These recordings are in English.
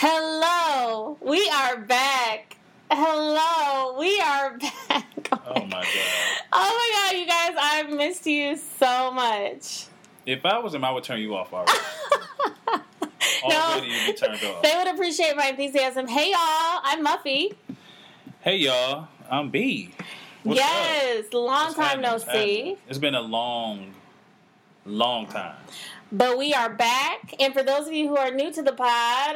Hello, we are back. Hello, we are back. Oh my god! Oh my god, you guys, I've missed you so much. If I was him, I would turn you off already. already, you'd be turned off. They would appreciate my enthusiasm. Hey y'all, I'm Muffy. Hey y'all, I'm B. What's yes, up? long What's time happening? no see. It's been a long, long time. But we are back. And for those of you who are new to the pod,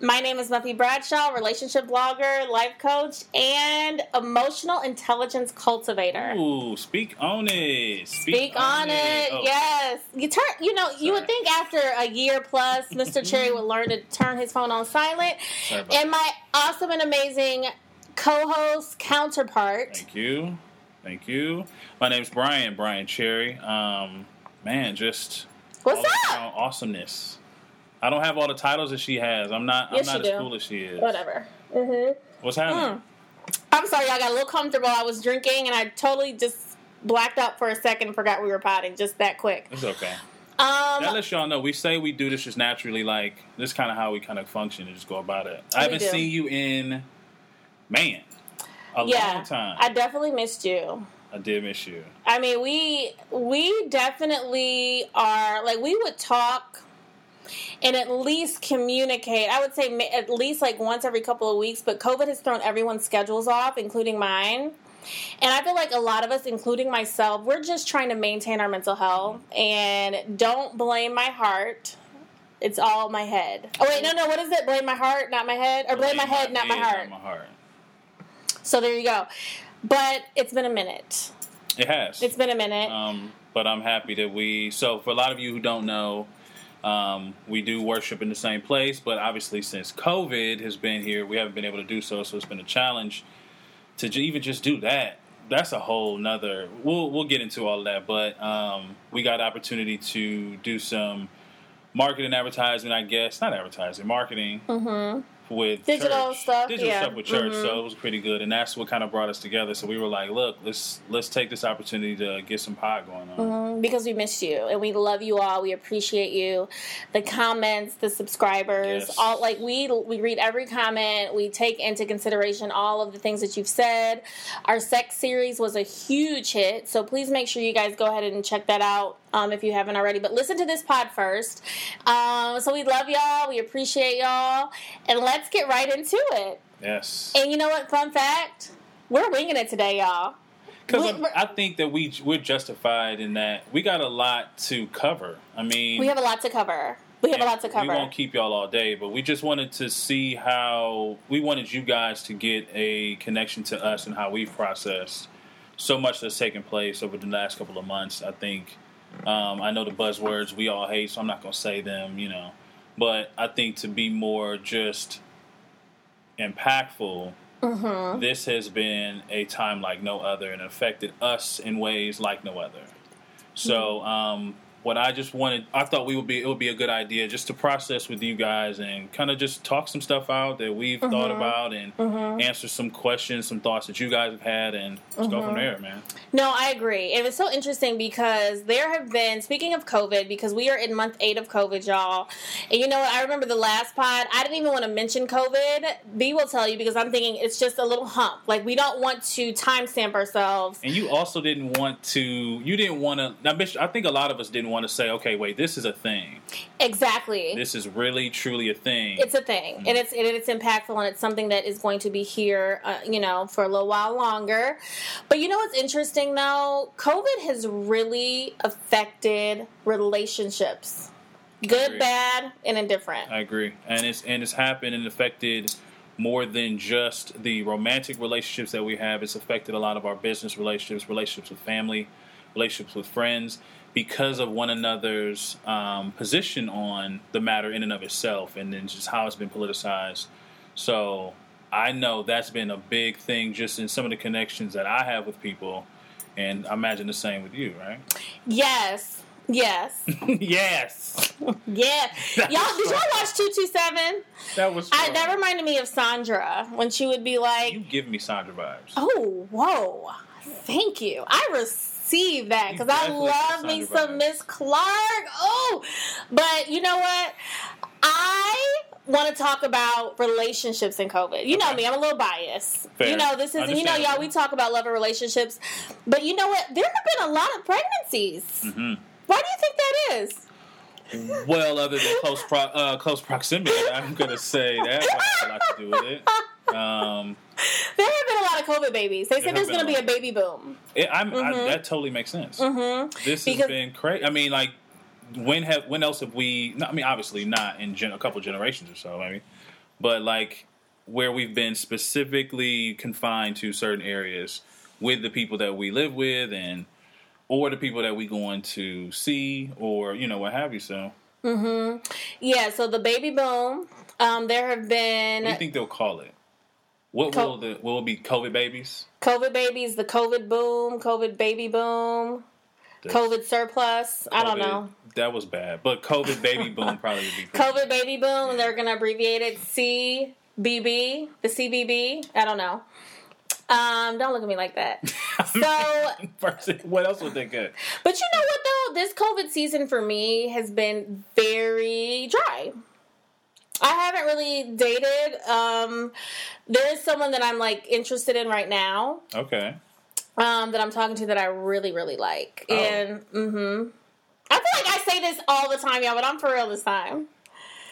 my name is Muffy Bradshaw, relationship blogger, life coach, and emotional intelligence cultivator. Ooh, speak on it. Speak, Speak on it. Oh, Yes. You turn you know, you would think after a year plus Mr. Cherry would learn to turn his phone on silent. And my awesome and amazing co-host counterpart. Thank you. Thank you. My name's Brian, Brian Cherry. Um, man, just What's up? awesomeness. I don't have all the titles that she has. I'm not Yes, I'm not as do. cool as she is. Whatever. Mm-hmm. What's happening? I'm sorry, I got a little comfortable. I was drinking and I totally just blacked out for a second and forgot we were potting just that quick. It's okay. Um, That lets y'all know we say we do this just naturally, like this kind of how we kind of function and just go about it. I haven't do. seen you in man a yeah, long time. I definitely missed you. I did miss you. I mean, we we definitely are like we would talk and at least communicate. I would say at least like once every couple of weeks. But COVID has thrown everyone's schedules off, including mine. And I feel like a lot of us, including myself, we're just trying to maintain our mental health. And don't blame my heart. It's all my head. Oh wait, no, no. What is it? Blame my heart, not my head, or blame my head, not my heart. Not my heart. So there you go. But it's been a minute. It has. It's been a minute. um, but I'm happy that we. So for a lot of you who don't know, um, we do worship in the same place. But obviously, since COVID has been here, we haven't been able to do so. So it's been a challenge to even just do that. That's a whole nother. We'll we'll get into all of that. But um, we got opportunity to do some marketing, advertising. I guess not advertising, marketing mm-hmm. With Digital church. stuff, digital yeah. stuff with church. Mhm. So it was pretty good, and that's what kind of brought us together. So we were like, look, let's let's take this opportunity to get some pod going on. Mhm, because we missed you and we love you all. We appreciate you. The comments, the subscribers, Yes. all like we we read every comment. We take into consideration all of the things that you've said. Our sex series was a huge hit, so please make sure you guys go ahead and check that out um, if you haven't already. But listen to this pod first. Um, so we love y'all. We appreciate y'all, and let's get right into it. Yes, And you know what? Fun fact: we're winging it today, y'all. because I think that we we're justified in that we got a lot to cover. I mean, We have a lot to cover. We have a lot to cover. We won't keep y'all all day, but we just wanted to see how we wanted you guys to get a connection to us and how we've processed so much that's taken place over the last couple of months. I think um, I know the buzzwords we all hate, so I'm not going to say them, you know. But I think to be more just impactful, Mm-hmm. this has been a time like no other and affected us in ways like no other. So, um, what I just wanted, I thought we would be, it would be a good idea just to process with you guys and kind of just talk some stuff out that we've thought mm-hmm. about and mm-hmm. answer some questions, some thoughts that you guys have had, and just go from mm-hmm. there, man. No, I agree. It was so interesting because there have been, speaking of COVID, because we are in month eight of COVID, y'all. And you know what? I remember the last pod, I didn't even want to mention COVID. B will tell you because I'm thinking it's just a little hump. Like, we don't want to timestamp ourselves. And you also didn't want to, you didn't want to, now, I think a lot of us didn't want to say, okay, wait, this is a thing. Exactly. This is really, truly a thing. it's a thing, and it's and it's impactful, and it's something that is going to be here, uh, you know, for a little while longer. But you know what's interesting though? COVID has really affected relationships, good, bad, and indifferent. I agree, and it's and it's happened and affected more than just the romantic relationships that we have. It's affected a lot of our business relationships, relationships with family, relationships with friends, because of one another's um, position on the matter in and of itself, and then just how it's been politicized. So I know that's been a big thing just in some of the connections that I have with people, and I imagine the same with you, right? Yes, yes, yes, yeah. Y'all, did y'all watch Two Two Seven? that was. I that reminded me of Sandra when she would be like, You give me Sandra vibes. Oh, whoa. Thank you. I received that because I love me some. Miss Clark. Oh, but you know what? I want to talk about relationships in COVID. You know me, I'm a little biased. Fair. You know, this is, you know, y'all, we talk about love and relationships, but you know what? There have been a lot of pregnancies. Mm-hmm. Why do you think that is? Well, other than close pro- uh, close proximity, I'm going to say that has a lot to do with it. Um, there have been a lot of COVID babies. They said there's going to be a baby boom. it, I'm, I, Mhm. that totally makes sense. hmm This Because- has been crazy. I mean, like, when have when else have we? Not, I mean, obviously not in gen- a couple generations or so, maybe, but like where we've been specifically confined to certain areas with the people that we live with, and or the people that we going to see, or you know what have you. So, Yeah, so the baby boom. Um, there have what do you think they'll call it? What Co- will the will it be? COVID babies? COVID babies, the COVID boom, COVID baby boom, The COVID surplus. I don't know. That was bad, but COVID baby boom probably would be COVID baby boom, and they're going to abbreviate it CBB, the CBB. I don't know. Um, don't look at me like that. So, First, what else would they get? but you know what though? This COVID season for me has been very dry. I haven't really dated. Um, there is someone that I'm like interested in right now. Okay. um, that I'm talking to that I really, really like. Oh. And hmm I feel like I say this all the time, y'all, but I'm for real this time.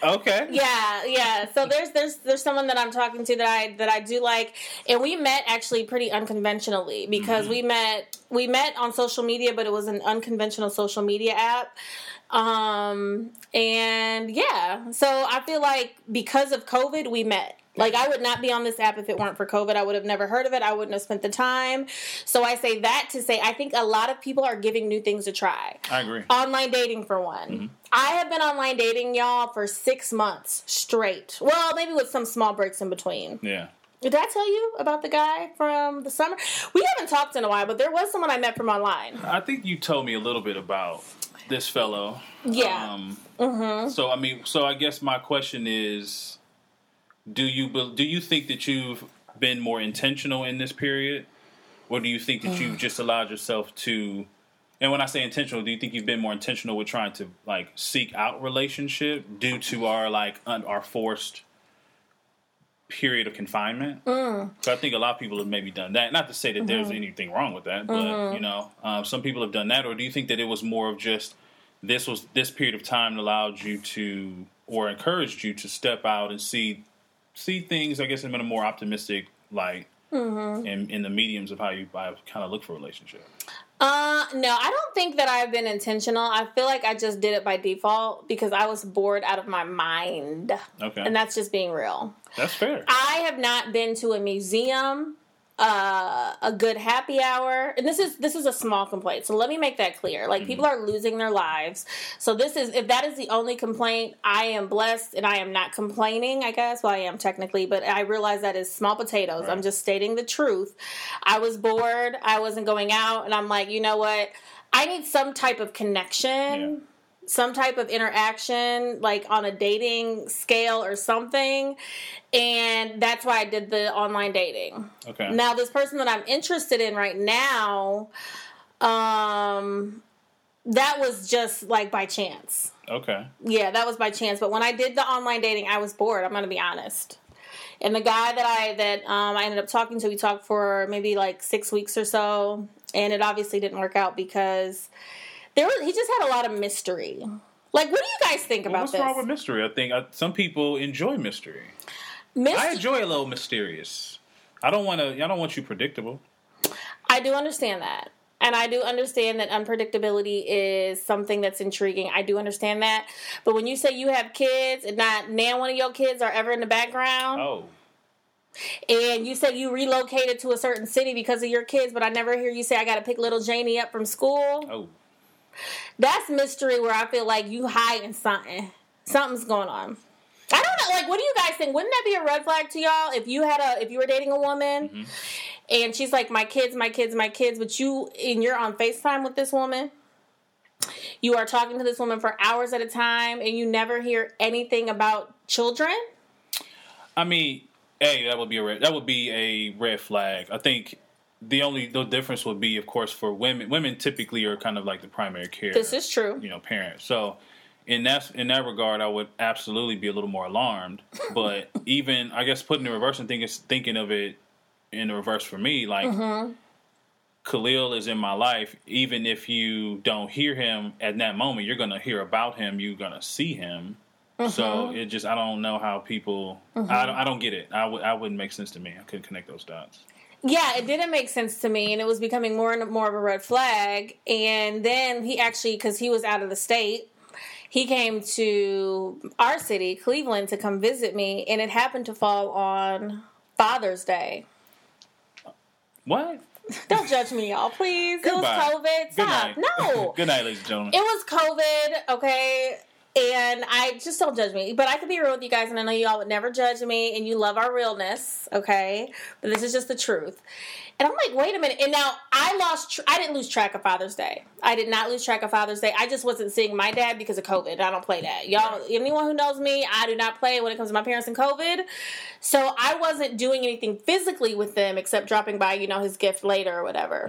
Okay. Yeah, yeah. So there's there's there's someone that I'm talking to that I that I do like, and we met actually pretty unconventionally because Mm-hmm. we met we met on social media, but it was an unconventional social media app. Um, and yeah, so I feel like because of COVID, we met. Like I would not be on this app if it weren't for COVID. I would have never heard of it. I wouldn't have spent the time. So I say that to say I think a lot of people are giving new things a try. I agree. Online dating for one. Mm-hmm. I have been online dating y'all for six months straight. Well, maybe with some small breaks in between. Yeah. Did I tell you about the guy from the summer? We haven't talked in a while, but there was someone I met from online. I think you told me a little bit about this fellow. Yeah. Um, Mm-hmm. So I mean, so I guess my question is, do you do you think that you've been more intentional in this period, or do you think that Mm. you've just allowed yourself to? And when I say intentional, do you think you've been more intentional with trying to like seek out relationship due to our like un- our forced period of confinement? Mm. So I think a lot of people have maybe done that. Not to say that there's Mm-hmm. anything wrong with that, but you know, um, some people have done that. Or do you think that it was more of just this was this period of time allowed you to or encouraged you to step out and see see things? I guess in a more optimistic light. Mm-hmm. In, in the mediums of how you kind of look for a relationship. Uh, no, I don't think that I've been intentional. I feel like I just did it by default because I was bored out of my mind. Okay, And that's just being real. that's fair. I have not been to a museum, uh, a good happy hour, and this is this is a small complaint. So let me make that clear. Like people are losing their lives. So this is if that is the only complaint, I am blessed and I am not complaining. I guess well I am technically, but I realize that is small potatoes. I'm just stating the truth. I was bored. I wasn't going out, and I'm like, you know what? I need some type of connection Yeah. Some type of interaction, like on a dating scale or something. And that's why I did the online dating. Okay, Now, this person that I'm interested in right now, um, that was just like by chance. okay, Yeah, that was by chance. But when I did the online dating, I was bored. I'm going to be honest. And the guy that I that um, I ended up talking to, we talked for maybe like six weeks or so, and it obviously didn't work out because there was he just had a lot of mystery. Like, what do you guys think Well, about what's this? What's wrong with mystery? I think uh, some people enjoy mystery. Myst- I enjoy a little mysterious. I don't want to. I don't want you predictable. I do understand that. And I do understand that unpredictability is something that's intriguing. I do understand that. But when you say you have kids and not now one of your kids are ever in the background, Oh, and you said you relocated to a certain city because of your kids, but I never hear you say I got to pick little Janie up from school. oh, That's mystery where I feel like you hiding something. Something's going on. I don't know. Like, what do you guys think? Wouldn't that be a red flag to y'all if you had a if you were dating a woman mm-hmm. and she's like, my kids, my kids, my kids, but you and you're on Facetime with this woman. You are talking to this woman for hours at a time, and you never hear anything about children. I mean, hey, that would be a red, that would be a red flag. I think the only the difference would be, of course, for women. Women typically are kind of like the primary care. This is true. you know, parents. So in that in that regard, I would absolutely be a little more alarmed. But even I guess putting the reverse and thinking thinking of it in the reverse for me, like Mm-hmm. Khalil is in my life. Even if you don't hear him at that moment, you're gonna hear about him. You're gonna see him. Mm-hmm. So it just I don't know how people I, don't, I don't get it. I would I wouldn't make sense to me. I couldn't connect those dots. Yeah, it didn't make sense to me, and it was becoming more and more of a red flag. And then he actually, because he was out of the state, he came to our city, Cleveland, to come visit me, and it happened to fall on Father's Day. What? Don't judge me, y'all, please. It was Goodbye. COVID. Good night. No. Good night, ladies and gentlemen. It was COVID, okay? And I just don't judge me. But I could be real with you guys, and I know y'all would never judge me, and you love our realness, okay? But this is just the truth. And I'm like, wait a minute. And now I lost, tr- I didn't lose track of Father's Day. I did not lose track of Father's Day. I just wasn't seeing my dad because of COVID. I don't play that. Y'all, anyone who knows me, I do not play when it comes to my parents and COVID. So I wasn't doing anything physically with them except dropping by, you know, his gift later or whatever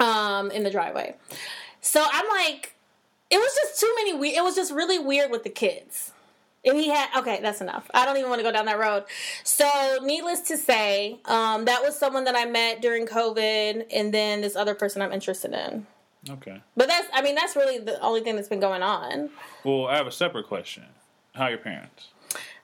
um, in the driveway. So I'm like, it was just too many. We- it was just really weird with the kids. And he had okay, that's enough. I don't even want to go down that road. So, needless to say, um, that was someone that I met during COVID, and then this other person I'm interested in. okay. But that's, I mean, that's really the only thing that's been going on. Well, I have a separate question. How are your parents?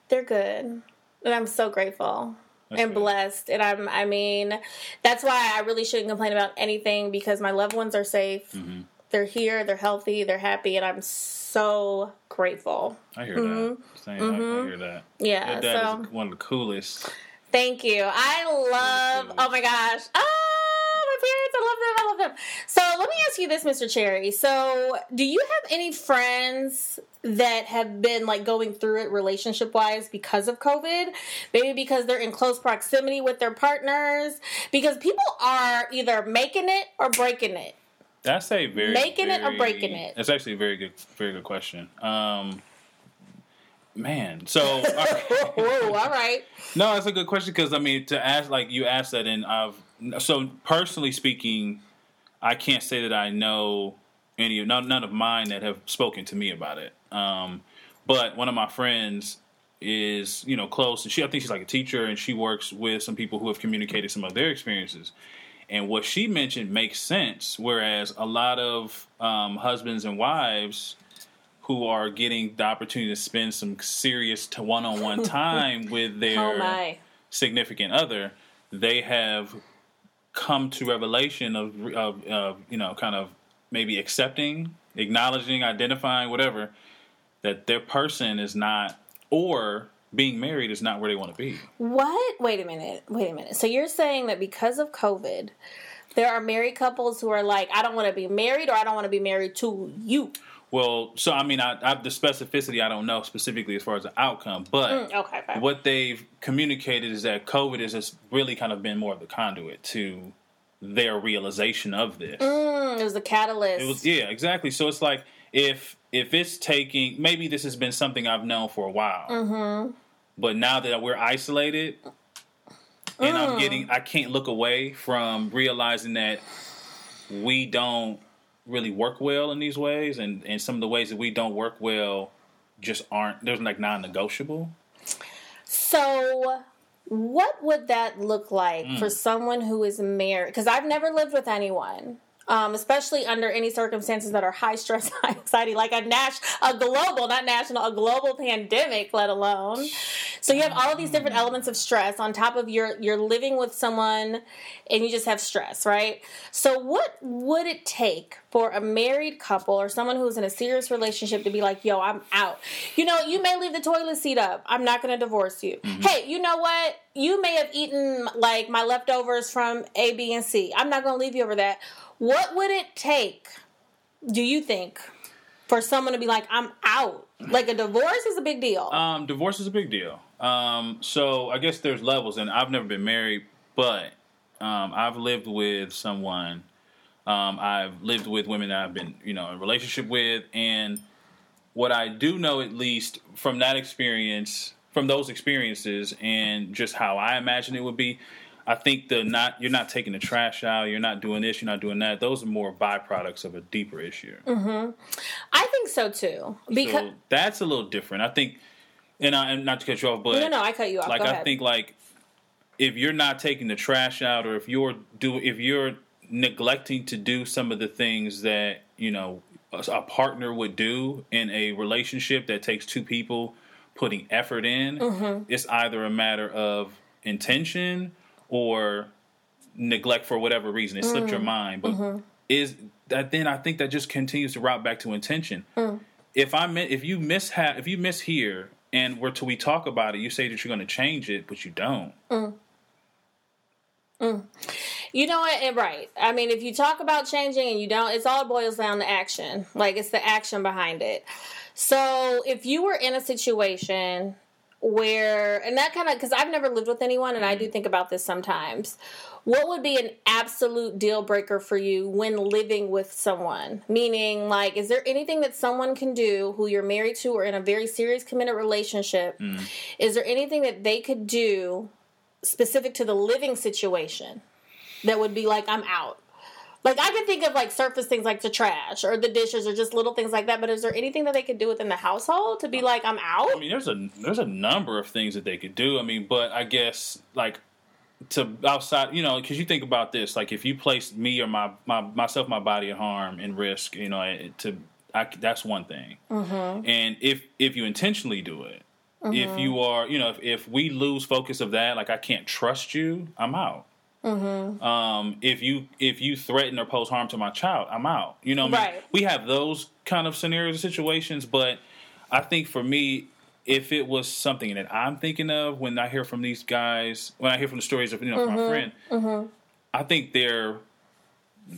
They're good, and I'm so grateful That's and good. blessed. And I'm, I mean, that's why I really shouldn't complain about anything because my loved ones are safe. Mm-hmm. They're here. They're healthy. They're happy, and I'm so grateful. I hear that. Same, I, I hear that. Mm-hmm. Yeah. Your dad so is one of the coolest. thank you. I love. Oh my gosh. Oh, my parents. I love them. I love them. So let me ask you this, Mr. Cherry. So, do you have any friends that have been like going through it relationship wise because of COVID? Maybe because they're in close proximity with their partners. Because people are either making it or breaking it. That's a very Making it or breaking it? That's actually a very good, very good question. Um, man, so Whoa, all right. no, that's a good question because I mean to ask like you asked that, and I've so personally speaking, I can't say that I know any of none, none of mine that have spoken to me about it. Um, but one of my friends is you know close, and she I think she's like a teacher, and she works with some people who have communicated some of their experiences. And what she mentioned makes sense, whereas a lot of um, husbands and wives who are getting the opportunity to spend some serious to one-on-one time with their Oh significant other, they have come to revelation of, of, of you know kind of maybe accepting, acknowledging, identifying, whatever that their person is not or being married is not where they want to be. What? Wait a minute. Wait a minute. So you're saying that because of COVID, there are married couples who are like, I don't want to be married or I don't want to be married to you. Well, so I mean, I, I the specificity I don't know specifically as far as the outcome, but Mm, okay, okay. what they've communicated is that COVID has just really kind of been more of the conduit to their realization of this. Mm, it was the catalyst. It was yeah, exactly. So it's like if if it's taking maybe this has been something I've known for a while, Mm-hmm. But now that we're isolated and Mm. I'm getting, I can't look away from realizing that we don't really work well in these ways, and and some of the ways that we don't work well just aren't. There's like non-negotiable. So, what would that look like Mm. for someone who is married? Because I've never lived with anyone, um, especially under any circumstances that are high stress, high anxiety, like a nas- a global, not national, a global pandemic, let alone. So you have all of these different elements of stress on top of your you're living with someone, and you just have stress, right? So what would it take for a married couple or someone who's in a serious relationship to be like, "Yo, I'm out." You know, you may leave the toilet seat up. I'm not going to divorce you. Hey, you know what? You may have eaten like my leftovers from A, B, and C. I'm not going to leave you over that. What would it take? Do you think for someone to be like, "I'm out"? Like a divorce is a big deal. Um, divorce is a big deal. Um, so I guess there's levels, and I've never been married, but um, I've lived with someone. Um, I've lived with women that I've been, you know, in a relationship with, and what I do know, at least from that experience, from those experiences, and just how I imagine it would be, I think the not you're not taking the trash out, you're not doing this, you're not doing that. Those are more byproducts of a deeper issue. Mm-hmm. I think so too. Because so that's a little different. I think, and I and not to cut you off, but no, no, I cut you off. like I think like if you're not taking the trash out, or if you're do if you're neglecting to do some of the things that you know a, a partner would do in a relationship that takes two people putting effort in, Mm-hmm. it's either a matter of intention or neglect for whatever reason. It slipped Mm. your mind, but Mm-hmm. is that then I think that just continues to route back to intention. Mm. If I mi- if you miss ha- if you miss here and we're till we talk about it, you say that you're going to change it, but you don't. You know what? And right. I mean, if you talk about changing and you don't, it's all boils down to action. Like it's the action behind it. So if you were in a situation where, and that kind of, because I've never lived with anyone, and I do mm-hmm. think about this sometimes. What would be an absolute deal breaker for you when living with someone? Meaning, like, is there anything that someone can do who you're married to or in a very serious committed relationship? Mm. Is there anything that they could do specific to the living situation that would be like I'm out. Like I could think of like surface things like the trash or the dishes or just little things like that. But is there anything that they could do within the household to be like I'm out? I mean, there's a there's a number of things that they could do. I mean, but I guess like to outside, you know, because you think about this, like if you place me or my, my myself, my body at harm and risk, you know, to I, that's one thing. Mm-hmm. And if if you intentionally do it, if you are, you know, if, if we lose focus of that, like I can't trust you, I'm out. Mm-hmm. Um, if you if you threaten or pose harm to my child, I'm out. You know, what I mean? Right. we have those kind of scenarios and situations, but I think for me, if it was something that I'm thinking of when I hear from these guys, when I hear from the stories of you know Mm-hmm. my friend, I think they're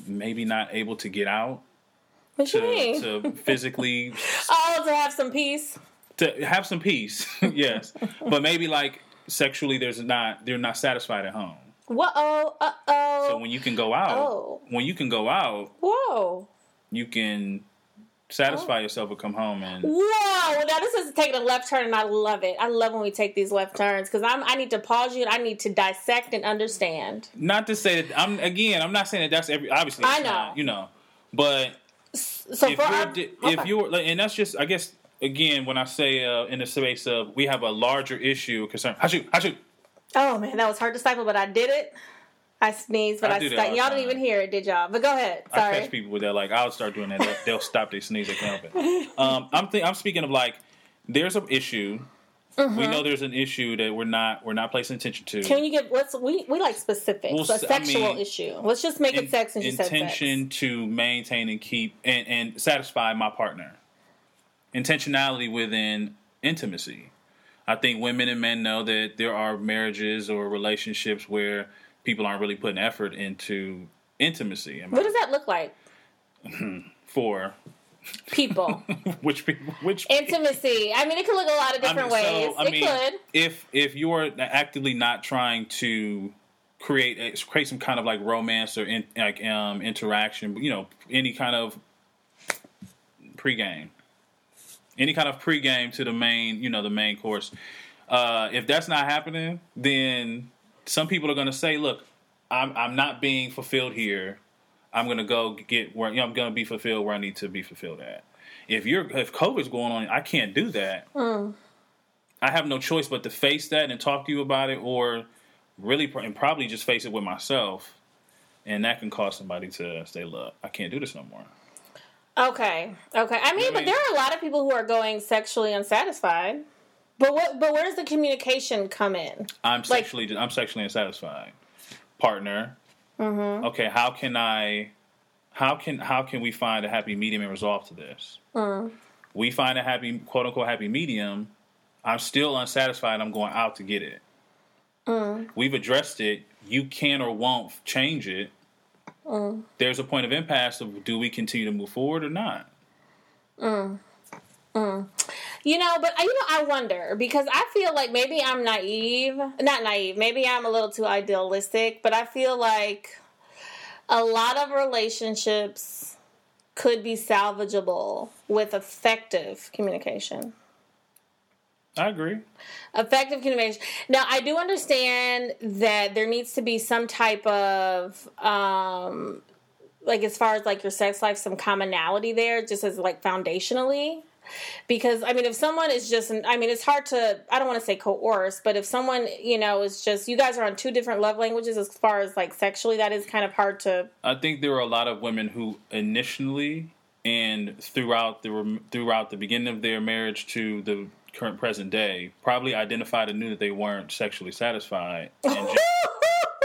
maybe not able to get out What you to, mean? to physically oh, to have some peace. to have some peace, yes, but maybe like sexually, there's not they're not satisfied at home. Whoa, uh oh, So when you can go out, Oh. when you can go out, whoa, you can satisfy yourself and come home and whoa. Now this is taking a left turn, and I love it. I love when we take these left turns because I'm I need to pause you and I need to dissect and understand. not to say that I'm again I'm not saying that that's every obviously I know. not, you know but So if for you're our, okay. if you're like, and that's just I guess again when I say uh, in the space of we have a larger issue concern I shoot I shoot oh man, that was hard to stifle, but I did it. I sneezed, but I I, do that stu- all the y'all didn't even hear it, did y'all? But go ahead. I Sorry. catch people with that like I'll start doing that they'll, they'll stop their sneeze they can't help it um, I'm th- I'm speaking of like there's an issue we know there's an issue that we're not we're not placing attention to Mm-hmm. Can you get let's we we like specifics. Well, a s- I sexual mean, issue. Let's just make it sex and intention to maintain and keep and, and satisfy my partner. Intentionality within intimacy. I think women and men know that there are marriages or relationships where people aren't really putting effort into intimacy. I- What does that look like? For People. which people, which Intimacy. I mean it could look a lot of I different mean, so, ways. I it mean, could. if if you're actively not trying to create a, create some kind of like romance or in, like um, interaction, you know, any kind of pregame, any kind of pregame to the main, you know, the main course. Uh, if that's not happening, then some people are going to say, "Look, I'm I'm not being fulfilled here. I'm going to go get where you know, I'm going to be fulfilled where I need to be fulfilled at." If you're if COVID's going on, I can't do that. I have no choice but to face that and talk to you about it, or really pr- and probably just face it with myself, and that can cause somebody to say, "Look, I can't do this no more." Okay. Okay. I mean, but mean- there are a lot of people who are going sexually unsatisfied. But what but where does the communication come in? I'm Like- sexually I'm sexually unsatisfied. Partner. Mm-hmm. Okay, how can I? How can how can we find a happy medium and resolve to this? Mm. We find a happy quote unquote happy medium. I'm still unsatisfied. I'm going out to get it. Mm. We've addressed it. You can or won't change it. Mm. There's a point of impasse of do we continue to move forward or not? Uh. Uh. You know, but you know, I wonder because I feel like maybe I'm naive, not naive, maybe I'm a little too idealistic, but I feel like a lot of relationships could be salvageable with effective communication. I agree. Effective communication. Now, I do understand that there needs to be some type of, um, like, as far as like your sex life, some commonality there, just as like foundationally. Because I mean, if someone is just, I mean, it's hard to, I don't want to say coerce, but if someone, you know, is just, you guys are on two different love languages as far as like sexually, that is kind of hard to. I think there were a lot of women who initially and throughout the throughout the beginning of their marriage to the current present day probably identified and knew that they weren't sexually satisfied and just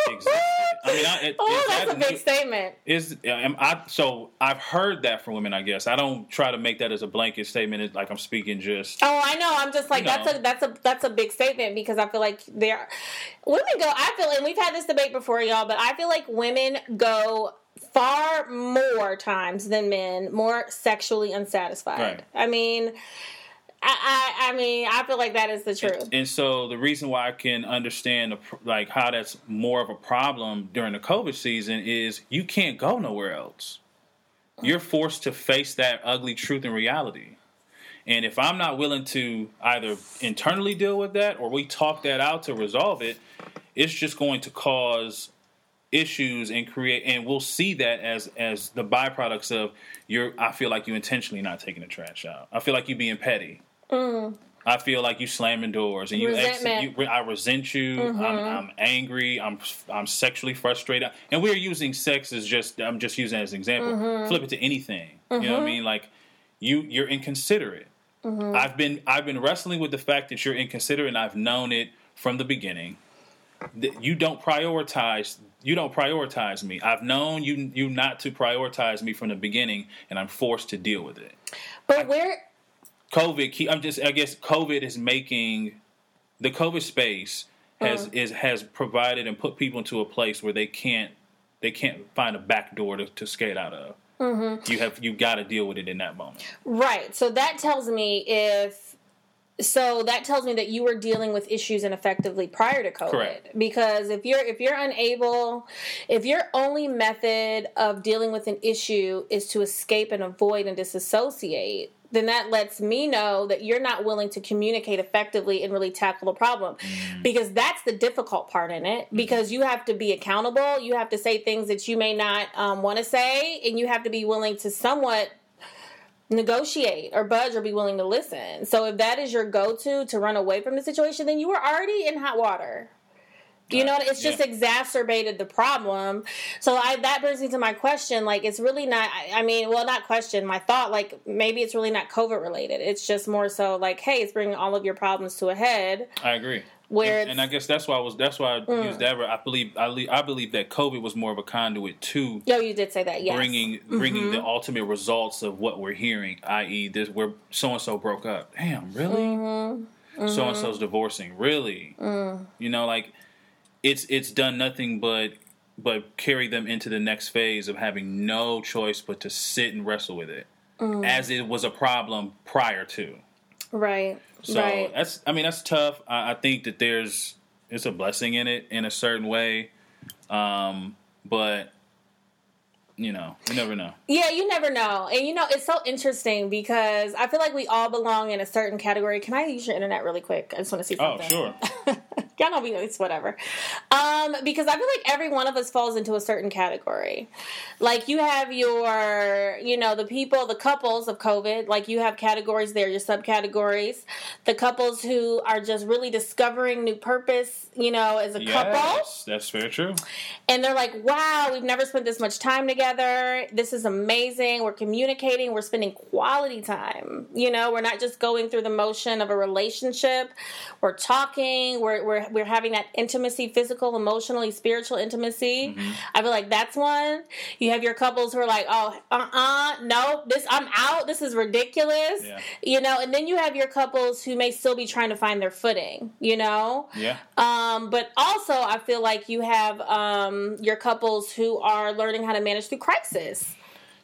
existed. I mean, I, it, oh, that's that, a big statement. Is am I so I've heard that from women. I guess I don't try to make that as a blanket statement. It's like I'm speaking just. Oh, I know. I'm just like that's know. a that's a that's a big statement because I feel like there women go. I feel and we've had this debate before, y'all, but I feel like women go far more times than men more sexually unsatisfied. Right. I mean I, I, I mean, I feel like that is the truth. And, and, so the reason why I can understand like how that's more of a problem during the COVID season is you can't go nowhere else. You're forced to face that ugly truth and reality. And if I'm not willing to either internally deal with that or we talk that out to resolve it, it's just going to cause issues and create and we'll see that as as the byproducts of your I feel like you intentionally not taking the trash out. I feel like you being petty. Mm. I feel like you slamming doors and you, ex- you I resent you. Mm-hmm. I'm, I'm, angry. I'm I'm sexually frustrated. And we're using sex as just I'm just using as an example. Mm-hmm. Flip it to anything. Mm-hmm. You know what I mm-hmm. mean? Like you you're inconsiderate. Mm-hmm. I've been I've been wrestling with the fact that you're inconsiderate and I've known it from the beginning. That you don't prioritize you don't prioritize me. I've known you you not to prioritize me from the beginning and I'm forced to deal with it. But I, where COVID, I'm just, I guess COVID is making the COVID space has uh-huh. is has provided and put people into a place where they can't they can't find a back door to, to skate out of. Mm-hmm. You have you got to deal with it in that moment. Right. So that tells me if so that tells me that you were dealing with issues ineffectively prior to COVID. Correct. Because if you're if you're unable, if your only method of dealing with an issue is to escape and avoid and disassociate, then that lets me know that you're not willing to communicate effectively and really tackle the problem. Mm. Because that's the difficult part in it. Mm-hmm. Because you have to be accountable. You have to say things that you may not um, want to say, and you have to be willing to somewhat negotiate or budge or be willing to listen. So if that is your go-to to run away from the situation, then you were already in hot water. You know, it's just yeah. exacerbated the problem. So I, that brings me to my question. Like, it's really not. I mean, well, not question. My thought. Like, maybe it's really not COVID related. It's just more so like, hey, it's bringing all of your problems to a head. I agree. Where and, and I guess that's why I was. That's why I mm. used that. I believe. I, I believe that COVID was more of a conduit to. Oh, you did say that. Yes. Bringing bringing mm-hmm. the ultimate results of what we're hearing, i.e., this where so and so broke up. Damn, really? Mm-hmm. So and so's divorcing. Really? Mm. You know, like it's it's done nothing but but carry them into the next phase of having no choice but to sit and wrestle with it mm. as it was a problem prior to right so right. that's i mean that's tough I, I, think that there's it's a blessing in it in a certain way um, but you know, you never know. Yeah, you never know. And you know, it's so interesting because I feel like we all belong in a certain category. Can I use your internet really quick? I just want to see oh, something. Oh, sure. Y'all know me, it's whatever. Um, because I feel like every one of us falls into a certain category. Like you have your, you know, the people, the couples of COVID, like you have categories there, your subcategories. The couples who are just really discovering new purpose, you know, as a yes, couple. That's very true. And they're like, wow, we've never spent this much time together. This is amazing. We're communicating, we're spending quality time. You know, we're not just going through the motion of a relationship. We're talking, we're, we're, we're having that intimacy, physical, emotionally, spiritual intimacy. Mm-hmm. I feel like that's one. You have your couples who are like, oh, uh uh no, this, I'm out. This is ridiculous. Yeah. You know, and then you have your couples who may still be trying to find their footing, you know? Yeah. Um, but also, I feel like you have um, your couples who are learning how to manage through crisis.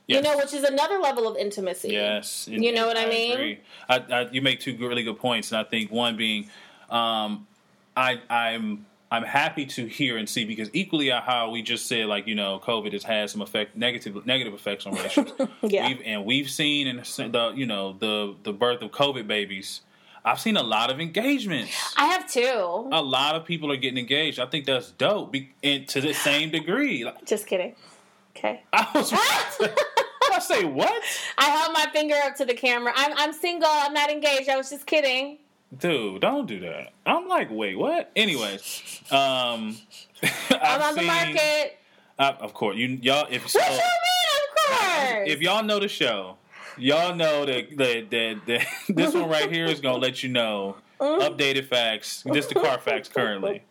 Yes. You know, which is another level of intimacy. Yes, you know what I, I mean. I, I, you make two really good points, and I think one being, um, I, I'm I'm happy to hear and see because equally how we just said like you know COVID has had some effect negative negative effects on relationships. yeah, we've, and we've seen in the you know the the birth of COVID babies. I've seen a lot of engagements. I have too. A lot of people are getting engaged. I think that's dope, be, and to the same degree. Like, Just kidding. Okay. I was. I say what? I held my finger up to the camera. I'm I'm single. I'm not engaged. I was just kidding. Dude, don't do that. I'm like, wait, what? Anyways, um, I'm on the market. Uh, of course, you y'all. If What so, you mean? Of course. if y'all know the show, y'all know that that that, that this one right here is gonna let you know updated facts, just the car facts currently.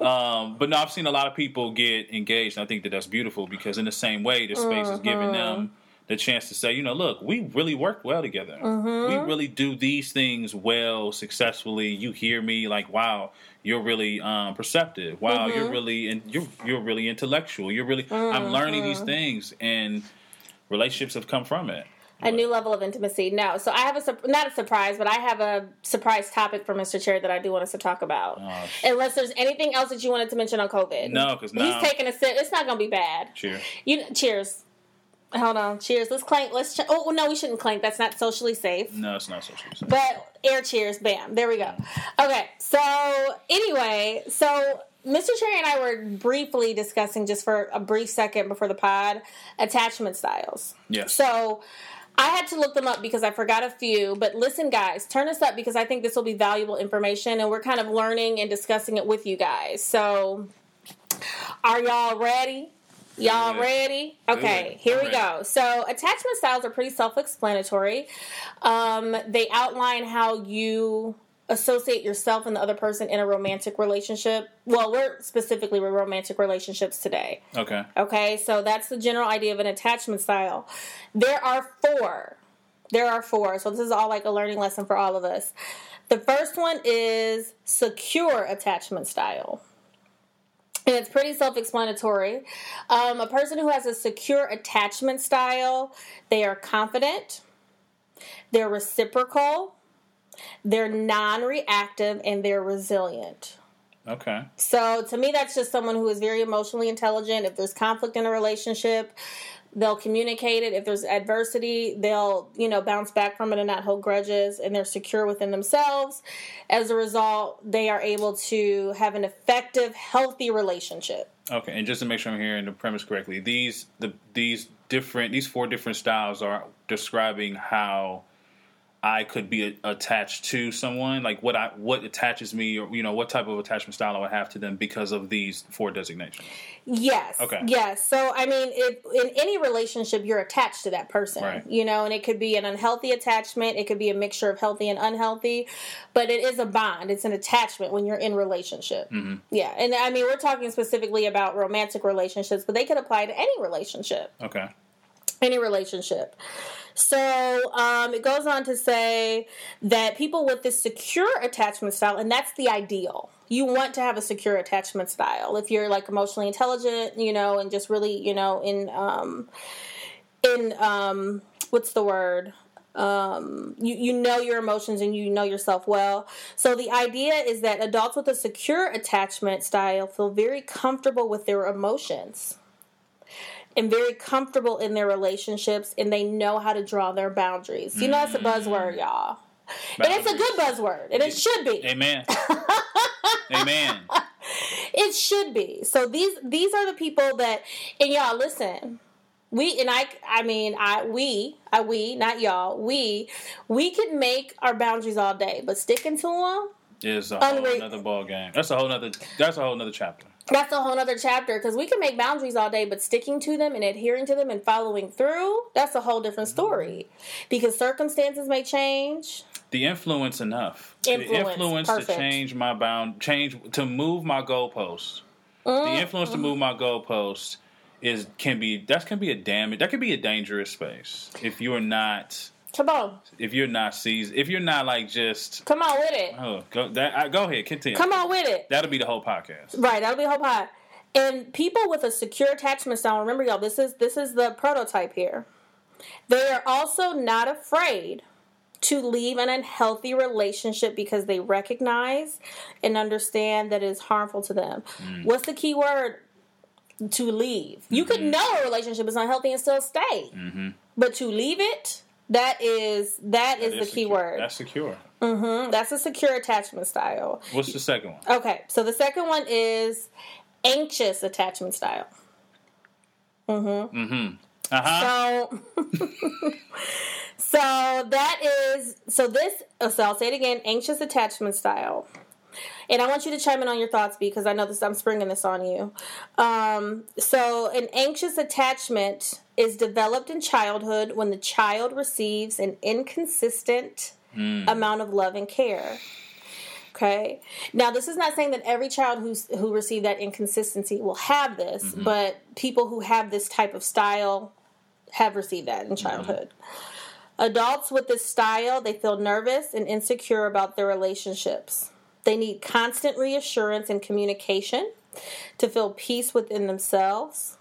Um, but no, I've seen a lot of people get engaged. And I think that that's beautiful because in the same way, the space is giving them the chance to say, you know, look, we really work well together. We mm-hmm. really do these things well, successfully. You hear me, like, wow, you're really um, perceptive. Wow, you're mm-hmm. really and you're you're really intellectual. You're really. I'm learning these mm-hmm. things, and relationships have come from it. a new level of intimacy. No, so I have a not a surprise, but I have a surprise topic for Mr. Chair that I do want us to talk about. Oh, Unless there's anything else that you wanted to mention on COVID. No, 'cause now- he's taking a sip. It's not going to be bad. Cheers. You cheers. Hold on. Cheers. Let's clank. Let's. Ch- oh no, we shouldn't clank. That's not socially safe. No, it's not social. safe. But air cheers, bam, there we go. Okay, so anyway, so Mr. Cherry and I were briefly discussing just for a brief second before the pod attachment styles. Yes. So I had to look them up because I forgot a few. But listen, guys, turn us up because I think this will be valuable information, and we're kind of learning and discussing it with you guys. So, are y'all ready? Y'all ready? Okay, here we go. So, attachment styles are pretty self explanatory. Um, they outline how you associate yourself and the other person in a romantic relationship. Well, we're specifically with romantic relationships today. Okay. Okay, so that's the general idea of an attachment style. There are four. There are four. So this is all like a learning lesson for all of us. The first one is secure attachment style. And it's pretty self explanatory. Um, a person who has a secure attachment style, they are confident, they're reciprocal, they're non reactive, and they're resilient. Okay. So to me, that's just someone who is very emotionally intelligent. If there's conflict in a relationship, they'll communicate it. If there's adversity, they'll you know bounce back from it and not hold grudges. And they're secure within themselves. As a result, they are able to have an effective, healthy relationship. Okay. And just to make sure I'm hearing the premise correctly, these the these different these four different styles are describing how I could be a, attached to someone, like what I what attaches me, or you know what type of attachment style I would have to them because of these four designations. Yes. Okay. Yes. So I mean, if in any relationship, you're attached to that person, Right. you know, and it could be an unhealthy attachment. It could be a mixture of healthy and unhealthy, but it is a bond. It's an attachment when you're in relationship. Mm-hmm. Yeah, and I mean, we're talking specifically about romantic relationships, but they could apply to any relationship Okay. Any relationship. So um, it goes on to say that people with this secure attachment style, and that's the ideal. You want to have a secure attachment style if you're like emotionally intelligent, you know, and just really, you know, in um, in um, what's the word? Um, you, you know your emotions and you know yourself well. So the idea is that adults with a secure attachment style feel very comfortable with their emotions and very comfortable in their relationships and they know how to draw their boundaries. You know, that's a buzzword, mm-hmm. y'all. And it's a good buzzword, and it should be. Amen. Amen. It should be. So these these are the people that and y'all listen. We and I I mean I we I we not y'all we we could make our boundaries all day, but sticking to them Is a whole Unre- another ball game. That's a whole nother. That's a whole nother chapter. That's a whole other chapter because we can make boundaries all day, but sticking to them and adhering to them and following through, that's a whole different story. Because circumstances may change. The influence enough. Influence, the influence to change my bound, change to move my goalposts. Mm, The influence to move my goalposts is can be that can be a damage. That can be a dangerous space if you're not Come on. if you're not seasoned. If you're not like just Come on with it. oh go that I, go ahead continue. Come on with it. That'll be the whole podcast. Right, that'll be the whole pot. And people with a secure attachment style, remember y'all, this is this is the prototype here. They are also not afraid to leave an unhealthy relationship because they recognize and understand that it is harmful to them. Mm. What's the key word? To leave. You could mm-hmm. know a relationship is unhealthy and still stay. Mm-hmm. But to leave it, that is that is That the key word. That's secure. Mm-hmm. That's a secure attachment style. What's the second one? Okay, so the second one is anxious attachment style. Mm-hmm. Mm-hmm. Uh-huh. So, so that is so this. So I'll say it again: anxious attachment style. And I want you to chime in on your thoughts because I know this. I'm springing this on you. Um, so, an anxious attachment is developed in childhood when the child receives an inconsistent mm. amount of love and care. Okay. Now, this is not saying that every child who's who received that inconsistency will have this, mm-hmm. but people who have this type of style have received that in mm-hmm. childhood. Adults with this style, they feel nervous and insecure about their relationships. They need constant reassurance and communication to feel peace within themselves.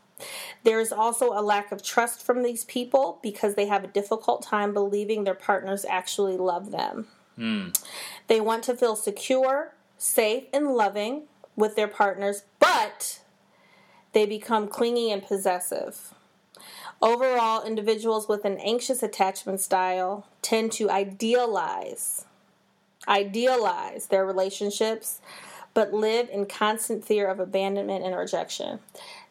There is also a lack of trust from these people because they have a difficult time believing their partners actually love them. Hmm. They want to feel secure, safe, and loving with their partners, but they become clingy and possessive. Overall, individuals with an anxious attachment style tend to idealize idealize their relationships but live in constant fear of abandonment and rejection.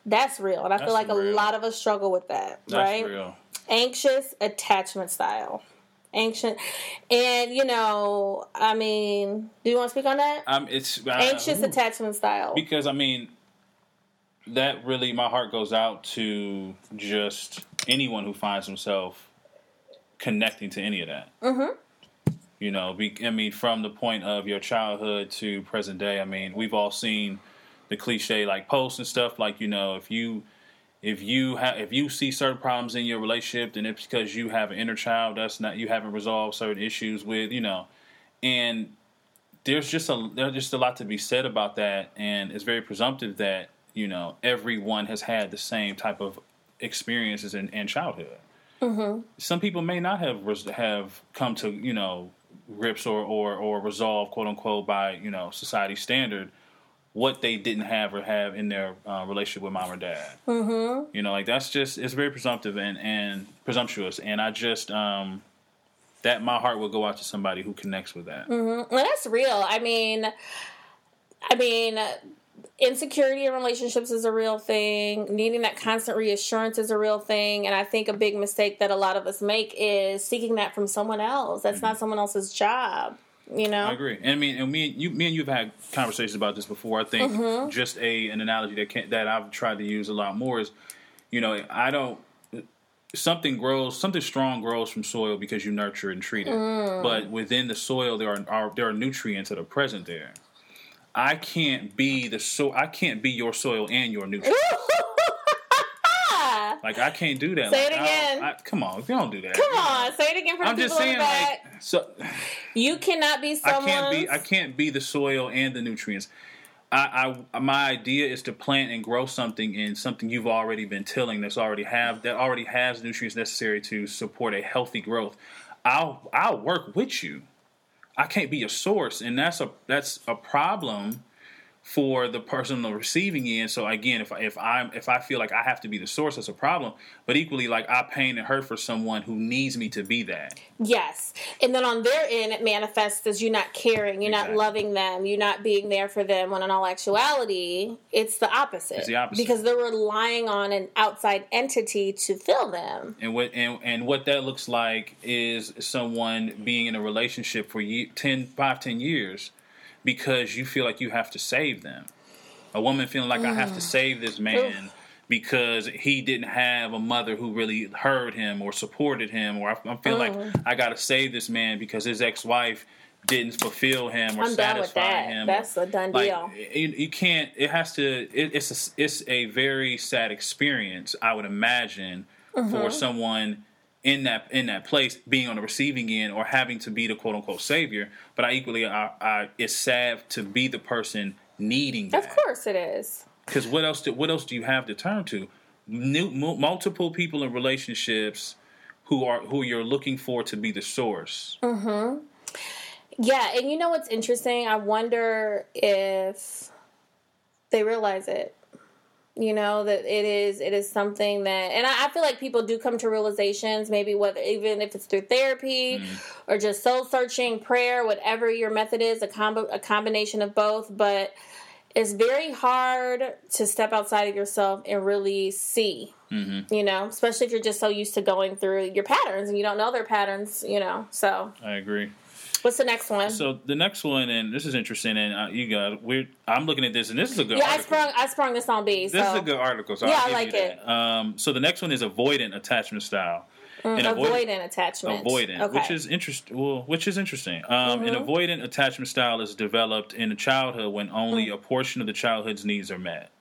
That's real. And I feel That's like a lot of us struggle with that, That's right? real. anxious attachment style. Anxious, and you know, I mean, do you want to speak on that? Um, it's uh, Anxious attachment style. because I mean that really my heart goes out to just anyone who finds himself connecting to any of that. Mm-hmm. You know, be, I mean, from the point of your childhood to present day. I mean, we've all seen the cliche like posts and stuff. Like you know, if you if you have if you see certain problems in your relationship, then it's because you have an inner child that's not you haven't resolved certain issues with. You know, and there's just a there's just a lot to be said about that, and it's very presumptive that you know everyone has had the same type of experiences in, in childhood. Mm-hmm. Some people may not have res- have come to you know grips or, or or resolve quote unquote by you know society standard what they didn't have or have in their uh, relationship with mom or dad. Mm-hmm. You know, like that's just it's very presumptive and and presumptuous, and I just um that my heart will go out to somebody who connects with that. Well, that's real. I mean, I mean, insecurity in relationships is a real thing. Needing that constant reassurance is a real thing. And I think a big mistake that a lot of us make is seeking that from someone else. That's not someone else's job. You know. Mm-hmm. I agree. And I mean, and me, and you, me and you've had conversations about this before. I think just a an analogy that can, that I've tried to use a lot more is, you know, I don't. Something grows, something strong grows from soil because you nurture and treat it. But within the soil, there are, are there are nutrients that are present there. I can't be the so I can't be your soil and your nutrients. like I can't do that. Say Like, it again. I- come on, don't do that. Come on, say it again for the I'm people just saying, in the back. like, so you cannot be someone. I can't be I can't be the soil and the nutrients. I, I my idea is to plant and grow something in something you've already been tilling that's already have that already has nutrients necessary to support a healthy growth. I'll I'll work with you. I can't be a source, and that's a that's a problem for the person on the receiving end. So again, if I, if I if I feel like I have to be the source, that's a problem. But equally, like I pain and hurt for someone who needs me to be that. Yes. And then on their end, it manifests as you not caring, you're Exactly. not loving them, you're not being there for them, when in all actuality, it's the opposite. It's the opposite. Because they're relying on an outside entity to fill them. And what and, and what that looks like is someone being in a relationship for ye- 10, 5, 10 years because you feel like you have to save them. A woman feeling like I have to mm. save this man because he didn't have a mother who really heard him or supported him, or I- I'm feeling like mm. I got to save this man because his ex wife didn't fulfill him or I'm satisfy that. him. That's a done like, deal. Eh, you, you can't. It has to. It, it's a, it's a very sad experience. I would imagine Mm-hmm. for someone in that in that place being on the receiving end or having to be the quote unquote savior. But I equally, I, I it's sad to be the person needing that. Of course it is. Because what else? Do, what else do you have to turn to? New, mu- multiple people in relationships who are who you're looking for to be the source. Mhm. Yeah, and you know what's interesting? I wonder if they realize it. You know that it is it is something that and I, I feel like people do come to realizations maybe whether even if it's through therapy mm. or just soul searching prayer whatever your method is a combo a combination of both but it's very hard to step outside of yourself and really see mm-hmm. you know especially if you're just so used to going through your patterns and you don't know their patterns you know so i agree What's the next one? So the next one, and this is interesting, and uh, you got we're. I'm looking at this, and this is a good. Yeah, article. I sprung. I sprung this on B. So. This is a good article. So yeah, I like it. Um, so the next one is avoidant attachment style. Mm, avoidant, avoidant attachment. Avoidant, okay. which is interesting. Well, which is interesting. Um, mm-hmm. An avoidant attachment style is developed in a childhood when only mm. a portion of the childhood's needs are met.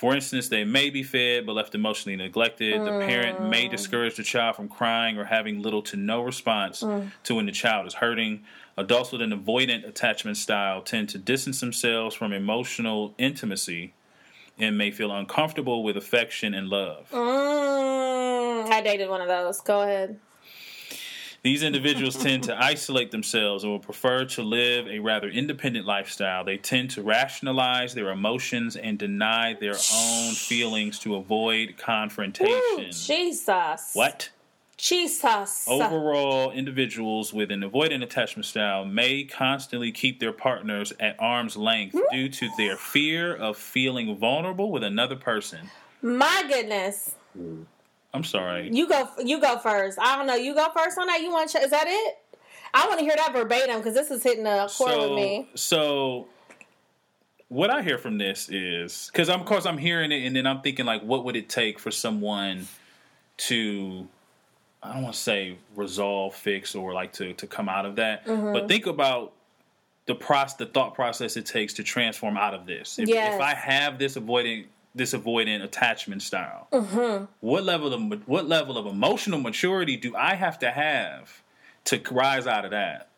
For instance, they may be fed but left emotionally neglected. Mm. The parent may mm. discourage the child from crying or having little to no response mm. to when the child is hurting. Adults with an avoidant attachment style tend to distance themselves from emotional intimacy and may feel uncomfortable with affection and love. Mm, I dated one of those. Go ahead. These individuals tend to isolate themselves and will prefer to live a rather independent lifestyle. They tend to rationalize their emotions and deny their own feelings to avoid confrontation. Ooh, Jesus. What? Jesus. Overall, individuals with an avoidant attachment style may constantly keep their partners at arm's length mm. due to their fear of feeling vulnerable with another person. My goodness. I'm sorry. You go. You go first. I don't know. You go first on that. You want? Is that it? I want to hear that verbatim because this is hitting a chord so, with me. So, what I hear from this is because, of course, I'm hearing it, and then I'm thinking like, what would it take for someone to I don't want to say resolve, fix, or like to to come out of that. Mm-hmm. But think about the process, the thought process it takes to transform out of this. If, yes. if I have this avoiding this avoidant attachment style, mm-hmm. what level of what level of emotional maturity do I have to have to rise out of that?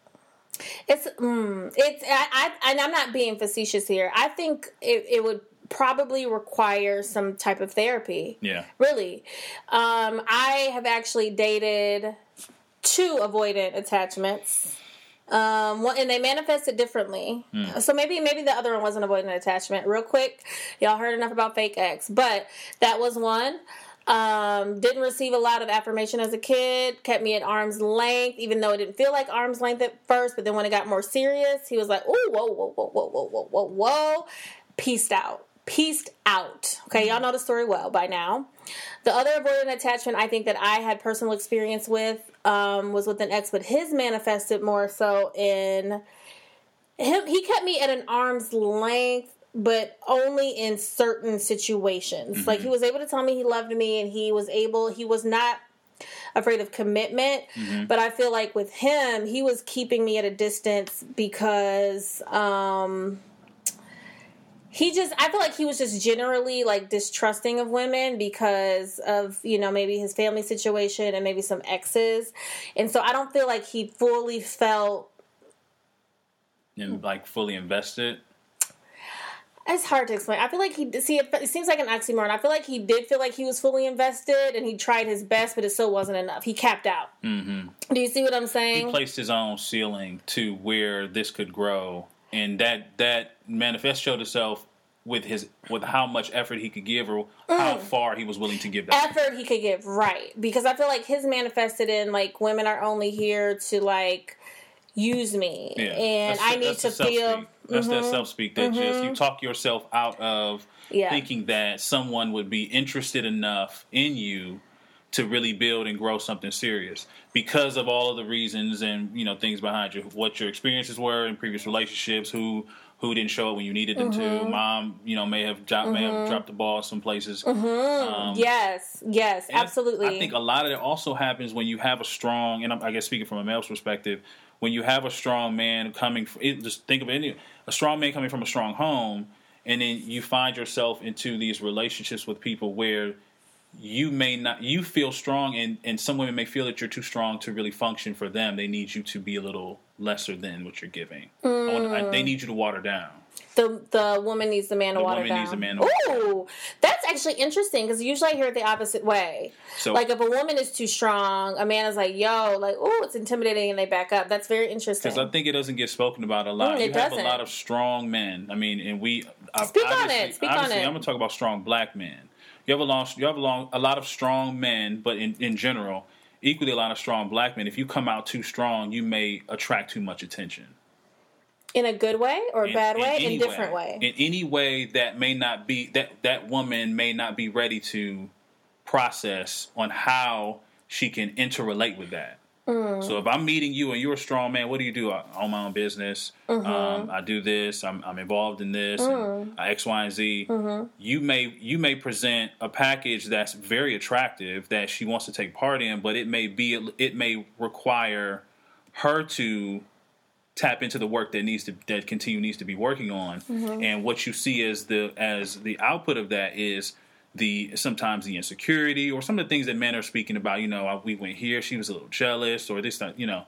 It's mm, it's I, I and I'm not being facetious here. I think it, it would probably require some type of therapy. Yeah. Really. Um, I have actually dated two avoidant attachments. Um, and they manifested differently. Mm. So maybe maybe the other one wasn't avoidant attachment. Real quick, y'all heard enough about fake ex, but that was one. Um, didn't receive a lot of affirmation as a kid. Kept me at arm's length, even though it didn't feel like arm's length at first. But then when it got more serious, he was like, "Oh, whoa, whoa, whoa, whoa, whoa, whoa, whoa, whoa," pieced out pieced out. Okay, y'all know the story well by now. The other avoidant attachment I think that I had personal experience with um, was with an ex, but his manifested more so in him. He kept me at an arm's length, but only in certain situations. Mm-hmm. Like he was able to tell me he loved me, and he was able. He was not afraid of commitment. Mm-hmm. But I feel like with him, he was keeping me at a distance because. Um, he just i feel like he was just generally like distrusting of women because of you know maybe his family situation and maybe some exes and so i don't feel like he fully felt and like fully invested it's hard to explain. I feel like he see it, it seems like an oxymoron. I feel like he did feel like he was fully invested and he tried his best, but it still wasn't enough. He capped out. Mm-hmm. Do you see what I'm saying? He placed his own ceiling to where this could grow, and that that manifest showed itself with his with how much effort he could give or mm. how far he was willing to give that effort he could give right because i feel like his manifested in like women are only here to like use me yeah. and that's, i need to feel that's mm-hmm. that self speak that mm-hmm. just you talk yourself out of yeah. thinking that someone would be interested enough in you to really build and grow something serious because of all of the reasons and you know things behind you what your experiences were in previous relationships who who didn't show up when you needed them mm-hmm. to. Mom, you know, may have dropped, mm-hmm. may have mm-hmm. dropped the ball some places. Mm-hmm. Um, yes, yes, absolutely. I think a lot of it also happens when you have a strong, and I guess speaking from a male's perspective, when you have a strong man coming, just think of any a strong man coming from a strong home, and then you find yourself into these relationships with people where you may not you feel strong and and some women may feel that you're too strong to really function for them they need you to be a little lesser than what you're giving mm. want, I, they need you to water down the the woman needs the man to the water down. Needs man to Ooh, that's actually interesting because usually I hear it the opposite way. So, like if a woman is too strong, a man is like, "Yo, like, oh, it's intimidating," and they back up. That's very interesting. Because I think it doesn't get spoken about a lot. Mm, you have doesn't. a lot of strong men. I mean, and we, I, Speak on it. Speak on it. I'm gonna talk about strong black men. You have a long, you have a long, a lot of strong men, but in, in general, equally a lot of strong black men. If you come out too strong, you may attract too much attention. In a good way or a In- bad way? any In different way. In any way that may not be that that woman may not be ready to process on how she can interrelate with that. Mm. So if I'm meeting you and you're a strong man, what do you do? I own my own business. Mm-hmm. Um, I do this. I'm, I'm involved in this. Mm. X, Y, and Z. Mm-hmm. You may you may present a package that's very attractive that she wants to take part in, but it may be it may require her to tap into the work that needs to that continue needs to be working on. Mm-hmm. And what you see as the as the output of that is the sometimes the insecurity or some of the things that men are speaking about. You know, we went here, she was a little jealous, or this, you know.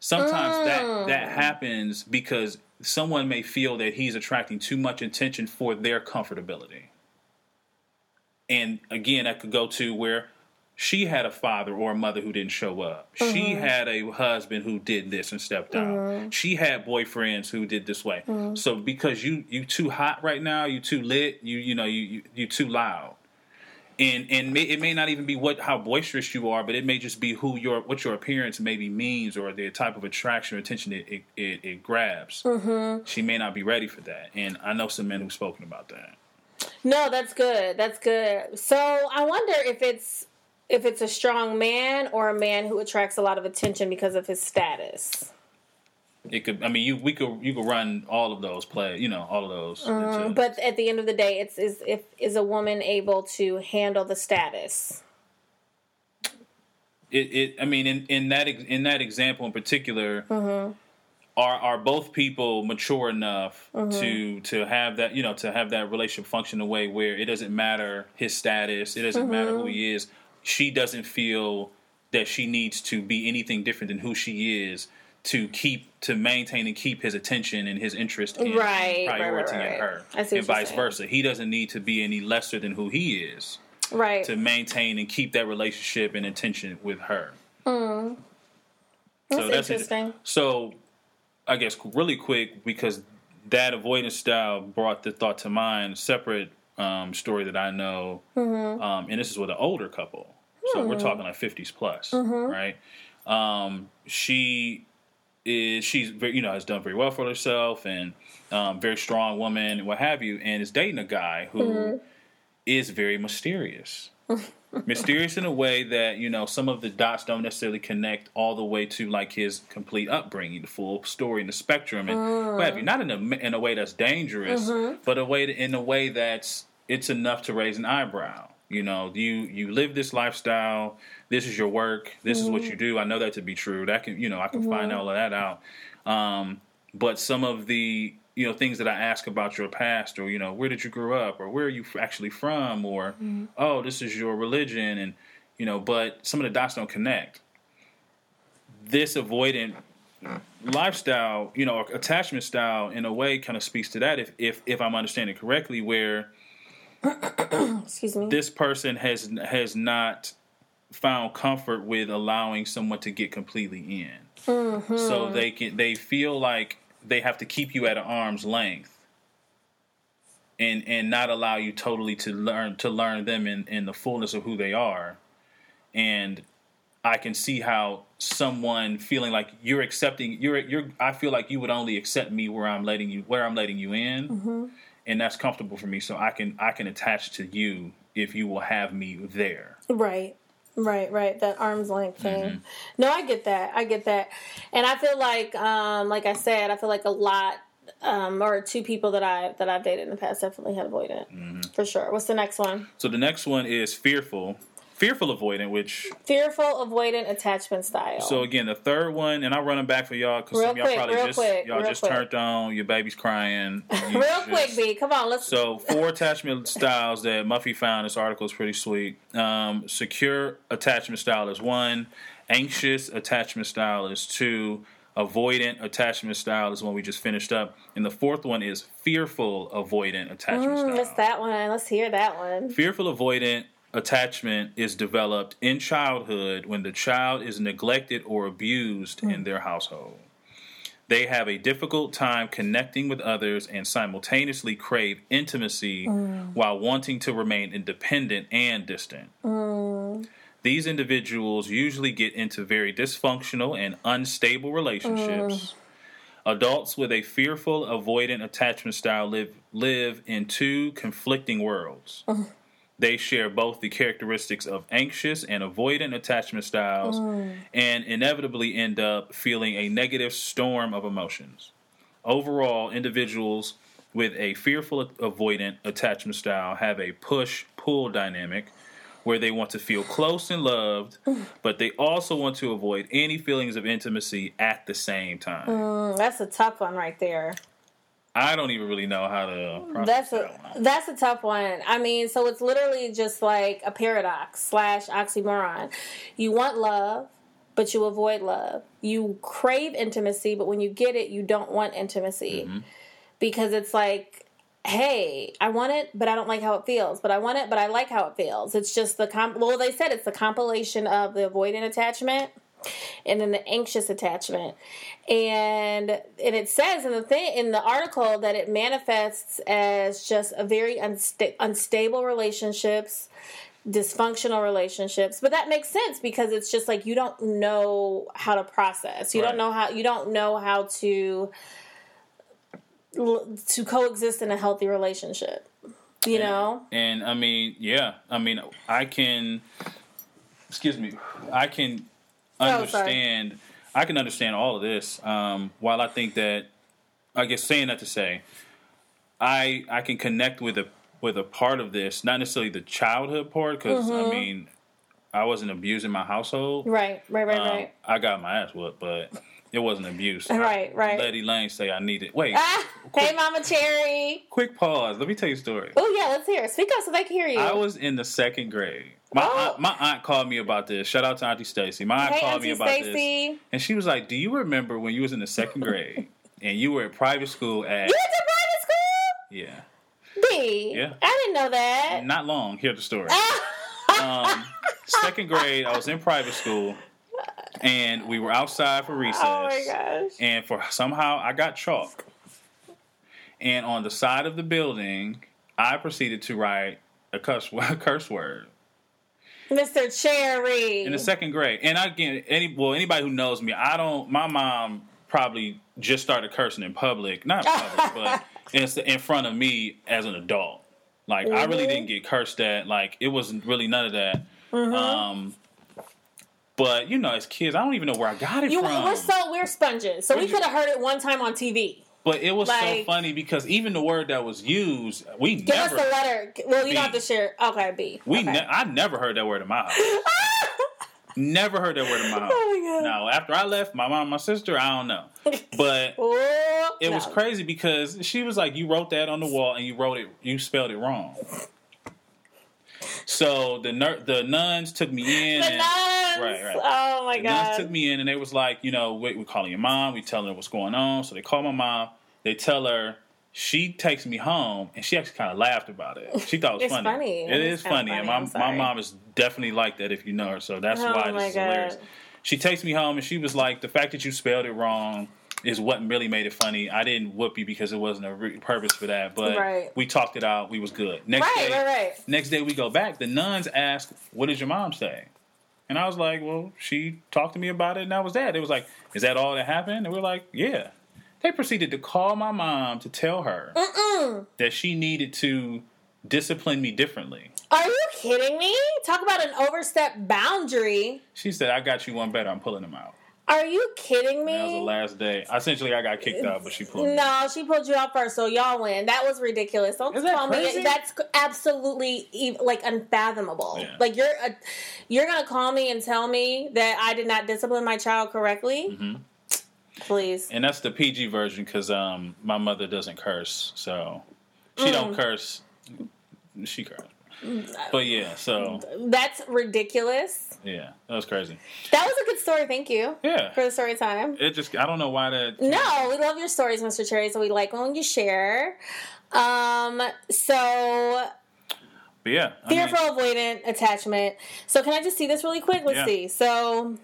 Sometimes Mm. that that happens because someone may feel that he's attracting too much attention for their comfortability. And again, that could go to where she had a father or a mother who didn't show up. She Mm-hmm. had a husband who did this and stepped out. She had boyfriends who did this way. Mm-hmm. So because you you too hot right now, you too lit, you you know you you, you too loud. And and may, it may not even be what how boisterous you are, but it may just be who your what your appearance maybe means or the type of attraction or attention it it, it, it grabs. Mm-hmm. She may not be ready for that, and I know some men who've spoken about that. No, that's good. That's good. So I wonder if it's if it's a strong man or a man who attracts a lot of attention because of his status. It could. I mean, you we could you could run all of those play. You know, all of those. into- But at the end of the day, it's is if is a woman able to handle the status? it, it I mean, in, in that in that example in particular, Mm-hmm. are are both people mature enough Mm-hmm. to to have that you know to have that relationship function in a way where it doesn't matter his status, it doesn't matter Mm-hmm. who he is. She doesn't feel that she needs to be anything different than who she is to keep to maintain and keep his attention and his interest in Right, right, priority right, in her, and vice saying. versa. He doesn't need to be any lesser than who he is Right. to maintain and keep that relationship and attention with her. So that's it. interesting. So, I guess really quick because that avoidance style brought the thought to mind. Separate um, story that I know, Mm-hmm. um, and this is with an older couple. So we're talking like fifties plus, Mm-hmm. right? Um, she is she's very you know has done very well for herself and um, very strong woman and what have you, and is dating a guy who is Mm-hmm. very mysterious. mysterious in a way that you know some of the dots don't necessarily connect all the way to like his complete upbringing, the full story and the spectrum, and what have you. Not in a in a way that's dangerous, but a way to, in a way that's it's enough to raise an eyebrow. You know, you you live this lifestyle. This is your work. This is what you do. I know that to be true. That can you know I can find all of that out. Um, but some of the you know things that I ask about your past, or you know where did you grow up, or where are you actually from, or oh this is your religion, and you know, but some of the dots don't connect. This avoidant lifestyle, you know, attachment style, in a way, kind of speaks to that. If if if I'm understanding correctly, where Excuse me. this person has has not found comfort with allowing someone to get completely in. Mm-hmm. So they can they feel like they have to keep you at an arm's length and and not allow you totally to learn to learn them in, in the fullness of who they are. And I can see how someone feeling like you're accepting you're you're I feel like you would only accept me where I'm letting you where I'm letting you in. Mm-hmm. And that's comfortable for me so I can I can attach to you if you will have me there. Right. Right, right. That arm's length thing. Mm-hmm. No, I get that. I get that. And I feel like um like I said, I feel like a lot um or two people that I that I've dated in the past definitely had avoidant. Mm-hmm. For sure. What's the next one? So the next one is fearful. Fearful avoidant, which Fearful avoidant attachment style. so again the third one, and I'll run them back for y'all because some of y'all quick, probably just quick, y'all just quick. turned on, your baby's crying. you Real just- quick, B, come on, let's So four attachment styles that Muffy found. This article is pretty sweet. Um, secure attachment style is one. Anxious attachment style is two. Avoidant attachment style is one we just finished up, and the fourth one is fearful avoidant attachment mm, style. miss that one. Let's hear that one. Fearful avoidant attachment is developed in childhood when the child is neglected or abused in hmm. their household. They have a difficult time connecting with others and simultaneously crave intimacy hmm. while wanting to remain independent and distant. Hmm. These individuals usually get into very dysfunctional and unstable relationships. Adults with a fearful, avoidant attachment style live live in two conflicting worlds. They share both the characteristics of anxious and avoidant attachment styles and inevitably end up feeling a negative storm of emotions. Overall, individuals with a fearful avoidant attachment style have a push pull dynamic where they want to feel close and loved, but they also want to avoid any feelings of intimacy at the same time. Mm, that's a tough one right there. I don't even really know how to That's a that that's a tough one. I mean, so it's literally just like a paradox slash oxymoron. You want love, but you avoid love. You crave intimacy, but when you get it, you don't want intimacy Mm-hmm. because it's like, hey, I want it, but I don't like how it feels. But I want it, but I like how it feels. It's just the comp. Well, they said it's the compilation of the avoidant attachment and then the anxious attachment. And and it says in the thing in the article that it manifests as just a very unsta- unstable relationships dysfunctional relationships. But that makes sense because it's just like you don't know how to process. You Right. don't know how you don't know how to to coexist in a healthy relationship you know? And I mean, yeah, I mean, I can, excuse me, I can Oh, understand, I can understand all of this. Um, while I think that, I guess saying that to say, I I can connect with a with a part of this, not necessarily the childhood part, because Mm-hmm. I mean, I wasn't abused in my household. right right right Um, right I got my ass whooped, but it wasn't abuse. Right, right. Letty Lane say I needed. Wait, ah, hey mama cherry quick pause. Let me tell you a story. oh yeah let's hear it speak up so they can hear you I was in the second grade. My Oh. aunt, my aunt called me about this. Shout out to Auntie Stacy. My aunt Hey, called me about Stacy. this, and she was like, "Do you remember when you was in the second grade and you were at private school at You went to private school? yeah, B. Yeah. I didn't know that. not long. Hear the story. um, second grade, I was in private school, and we were outside for recess. oh my gosh. and for somehow I got chalk. And on the side of the building, I proceeded to write a curse, a curse word. Mr. Cherry. in the second grade. And again, any well, anybody who knows me, I don't. My mom probably just started cursing in public, not in public, but in, in front of me as an adult. Like I really Mhm. didn't get cursed at. Like it wasn't really none of that. Mm-hmm. Um, but you know, as kids, I don't even know where I got it you, from. we're so we're sponges, so we Where'd could have heard it one time on TV. But it was so funny because even the word that was used, we Give never, us the letter. Well, you B. don't have to share. Okay, B. we okay. ne- I never heard that word in my house. never heard that word in my house. Oh my God. Now, after I left, my mom, and my sister, I don't know, but Oh, it no. was crazy because she was like, "You wrote that on the wall and you wrote it, you spelled it wrong." So the ner- the nuns took me in. The and, nuns. Right, right. Oh my the nuns god. took me in and they was like, you know, we, we're calling your mom. We telling her what's going on. So they call my mom. They tell her. She takes me home, and she actually kind of laughed about it. She thought it was It's funny. funny. It is kinda funny, and my my mom is definitely like that. If you know her, so that's Oh why this is God. hilarious. She takes me home, and she was like, "The fact that you spelled it wrong is what really made it funny. I didn't whoop you because it wasn't a re- purpose for that, but Right. we talked it out. We was good. Next right, day, right, right. next day we go back. The nuns ask, "What did your mom say?" And I was like, "Well, she talked to me about it, and that was that." It was like, "Is that all that happened?" And we are like, "Yeah." They proceeded to call my mom to tell her Mm-mm. that she needed to discipline me differently. Are you kidding me? Talk about an overstep boundary. She said, "I got you one better. I'm pulling them out." Are you kidding me? That was the last day. Essentially, I got kicked out, but she pulled me. No, she pulled you out first, so y'all win. That was ridiculous. Don't Is that call crazy? me. That's absolutely like unfathomable. Yeah. Like you're a, you're gonna call me and tell me that I did not discipline my child correctly. Mhm. Please. And that's the PG version because um, my mother doesn't curse, so she Mm. don't curse. She curse. But yeah, so That's ridiculous. yeah, that was crazy. That was a good story. Thank you Yeah, for the story time. it just I don't know why that. No, we love your stories, Mr. Cherry. So we like when you share. Um, so But yeah, I mean, fearful avoidant attachment. So can I just see this really quick? Let's Yeah. see. So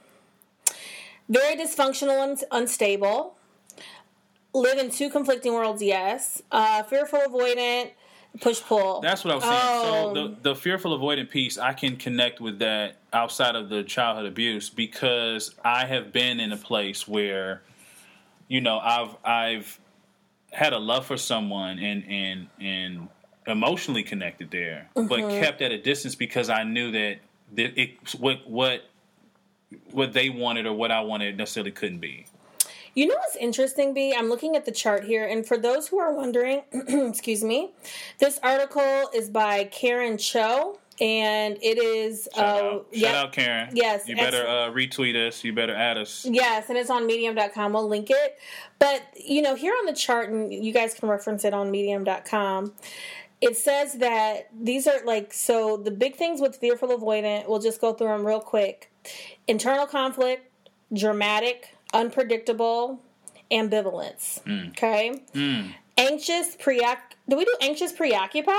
very dysfunctional and unstable. live in two conflicting worlds. Yes. Uh, fearful, avoidant, push pull. That's what I was saying. Oh. So the the fearful avoidant piece, I can connect with that outside of the childhood abuse because I have been in a place where, you know, I've I've had a love for someone and and and emotionally connected there, but Mm-hmm. kept at a distance because I knew that that it what what what they wanted or what I wanted necessarily couldn't be. You know what's interesting, B? I'm looking at the chart here, and for those who are wondering, excuse me, this article is by Karen Cho, and it is Shout uh, out, Shout out, Karen. Yes, you better uh, retweet us. You better add us. Yes, and it's on medium.com. We'll link it. But, you know, here on the chart, and you guys can reference it on medium.com, it says that these are like, so the big things with fearful avoidant, we'll just go through them real quick internal conflict, dramatic, unpredictable, ambivalence. Mm. Okay? Mm. Anxious, preoc. Do we do anxious, preoccupied?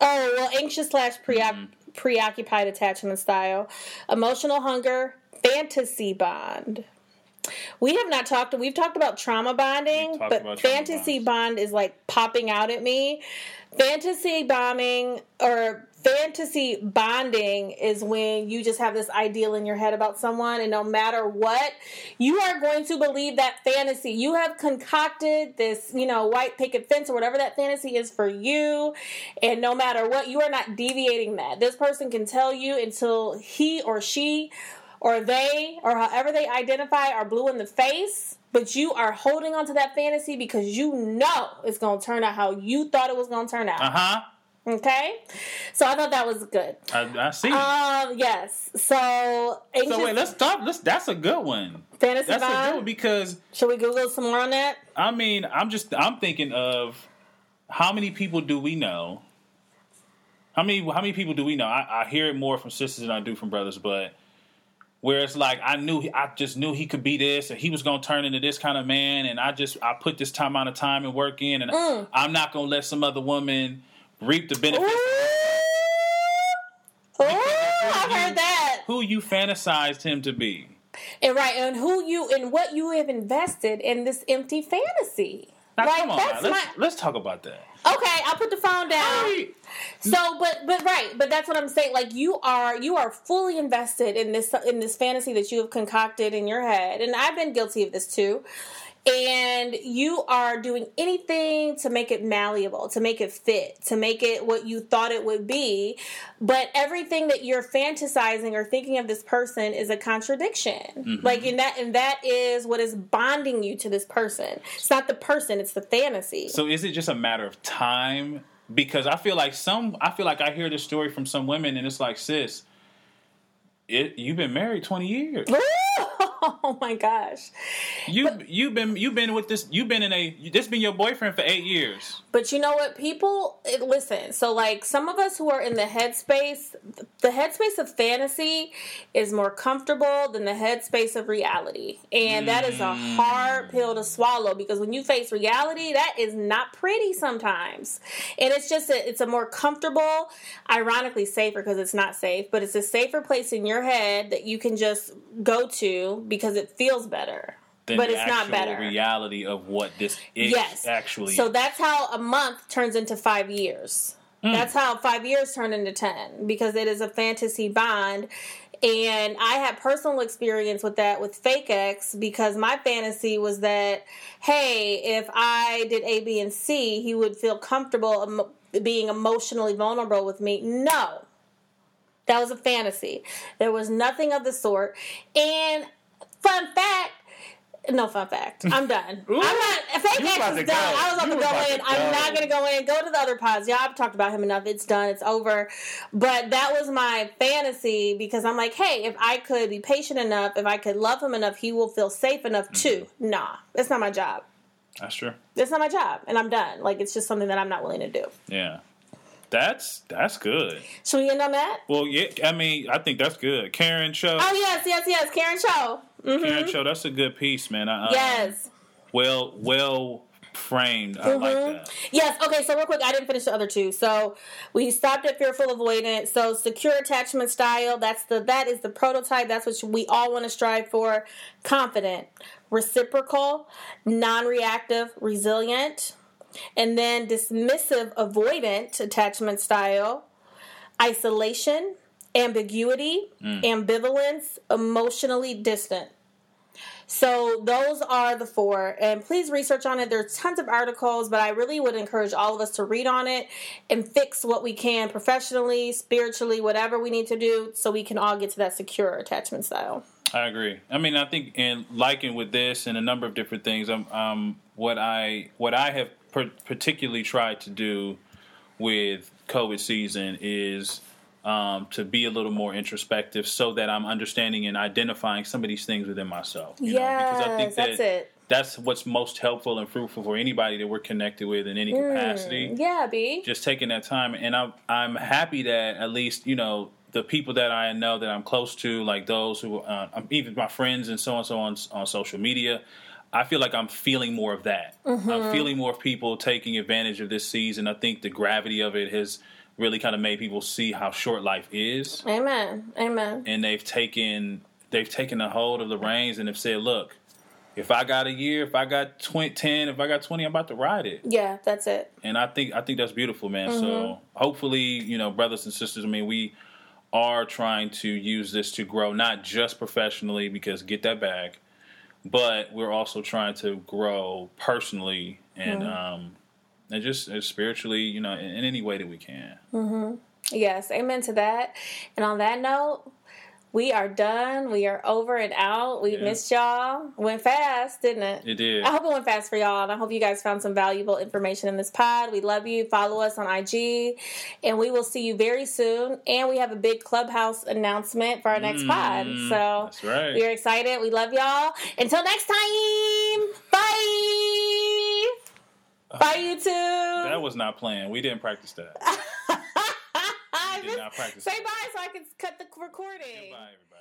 Oh, well, anxious slash preoc- mm-hmm. preoccupied attachment style, emotional hunger, fantasy bond. We have not talked. We've talked about trauma bonding, but trauma fantasy bonds. bond is like popping out at me. Fantasy bombing or fantasy bonding is when you just have this ideal in your head about someone, and no matter what, you are going to believe that fantasy. You have concocted this, you know, white picket fence or whatever that fantasy is for you, and no matter what, you are not deviating that. This person can tell you until he or she or they or however they identify are blue in the face but you are holding on to that fantasy because you know it's going to turn out how you thought it was going to turn out Uh huh. Okay so i thought that was good I, I see. um yes so anxious so wait, let's stop. Let's. That's a good one. fantasy That's a good one because should we google some more on that I mean, I'm just. I'm thinking of how many people do we know? How many? How many people do we know? I, I hear it more from sisters than I do from brothers, but. Where it's like I knew I just knew he could be this, and he was gonna turn into this kind of man, and I just I put this time out of time and work in, and Mm. I'm not gonna let some other woman reap the benefits. Ooh, Ooh, I've heard that. Who you fantasized him to be? And right, and who you and what you have invested in this empty fantasy. Now, like come on, let's my let's talk about that. okay. I'll put the phone down. So, but but right, but that's what I'm saying. Like you are you are fully invested in this in this fantasy that you have concocted in your head, and I've been guilty of this too. And you are doing anything to make it malleable, to make it fit, to make it what you thought it would be. But everything that you're fantasizing or thinking of this person is a contradiction. Mm-hmm. Like and that and that is what is bonding you to this person. It's not the person, it's the fantasy. So is it just a matter of time? Because I feel like some, I feel like I hear this story from some women, and it's like, sis, it, you've been married twenty years. oh my gosh. You you've been you've been with this. You've been in a. This been your boyfriend for eight years. But you know what? People, it- listen. So, like, some of us who are in the headspace, the headspace of fantasy is more comfortable than the headspace of reality. And that is a mm. hard pill to swallow because when you face reality, that is not pretty sometimes. And it's just, a, it's a more comfortable, ironically safer because it's not safe, but it's a safer place in your head that you can just go to because it feels better. Than but the it's not better. Reality of what this is yes actually. so that's how a month turns into five years hmm. that's how five years turn into ten because it is a fantasy bond and i had personal experience with that with fake x because my fantasy was that hey if i did a b and c he would feel comfortable emo- being emotionally vulnerable with me no that was a fantasy there was nothing of the sort and fun fact no fun fact. I'm done. Ooh. I'm not. Fake X is done. go. I was about You to go about in. to I'm not going to go in. Go to the other pods. Y'all, I've talked about him enough. It's done. It's over. But that was my fantasy because I'm like, hey, if I could be patient enough, if I could love him enough, he will feel safe enough too. Mm-hmm. Nah, that's not my job. that's true. That's not my job, and I'm done. Like it's just something that I'm not willing to do. Yeah, that's that's good. Should we end on that? Well, yeah. I mean, I think that's good. Karen Cho. Oh yes, yes, yes. Karen Cho. hmm Karen Cho. That's a good piece, man. I, um, Yes. well well framed. I like Mhm. that. Yes. Okay. So real quick, I didn't finish the other two. So we stopped at fearful avoidance. So secure attachment style. That's the that is the prototype. That's what we all want to strive for. Confident, reciprocal, non-reactive, resilient, and then dismissive avoidant attachment style. Isolation, ambiguity, ambivalence, emotionally distant. So those are the four, and please research on it. There's tons of articles, but I really would encourage all of us to read on it and fix what we can professionally, spiritually, whatever we need to do, so we can all get to that secure attachment style. I agree. I mean, I think in liking with this and a number of different things, um, um what I what I have per- particularly tried to do with COVID season is um, to be a little more introspective, so that I'm understanding and identifying some of these things within myself. you know, Yes, that's it. That's what's most helpful and fruitful for anybody that we're connected with in any capacity Yeah, B. just taking that time and I'm I'm happy that at least you know the people that I know that I'm close to like those who uh, even my friends and so on so on on social media I feel like I'm feeling more of that I'm feeling more of people taking advantage of this season I think the gravity of it has really kind of made people see how short life is Amen. Amen. and they've taken they've taken a hold of the reins and have said look if I got a year if I got 20, 10 if I got 20 I'm about to ride it Yeah, that's it. and I think I think that's beautiful, man. Mm-hmm. So hopefully, you know, brothers and sisters. I mean, we are trying to use this to grow, not just professionally, because get that bag, but we're also trying to grow personally and Mm-hmm. um and just uh, spiritually, you know, in, in any way that we can. mhm Yes, amen to that. And on that note, we are done. We are over and out. We Yeah. missed y'all. Went fast, didn't it? It did. I hope it went fast for y'all, and I hope you guys found some valuable information in this pod. We love you. Follow us on IG, and we will see you very soon. And we have a big clubhouse announcement for our next pod. Mm, So that's right. we are excited. We love y'all. Until next time, bye. Bye, YouTube. That was not planned. We didn't practice that. I did not practice. Say bye so I can cut the recording. Goodbye, everybody.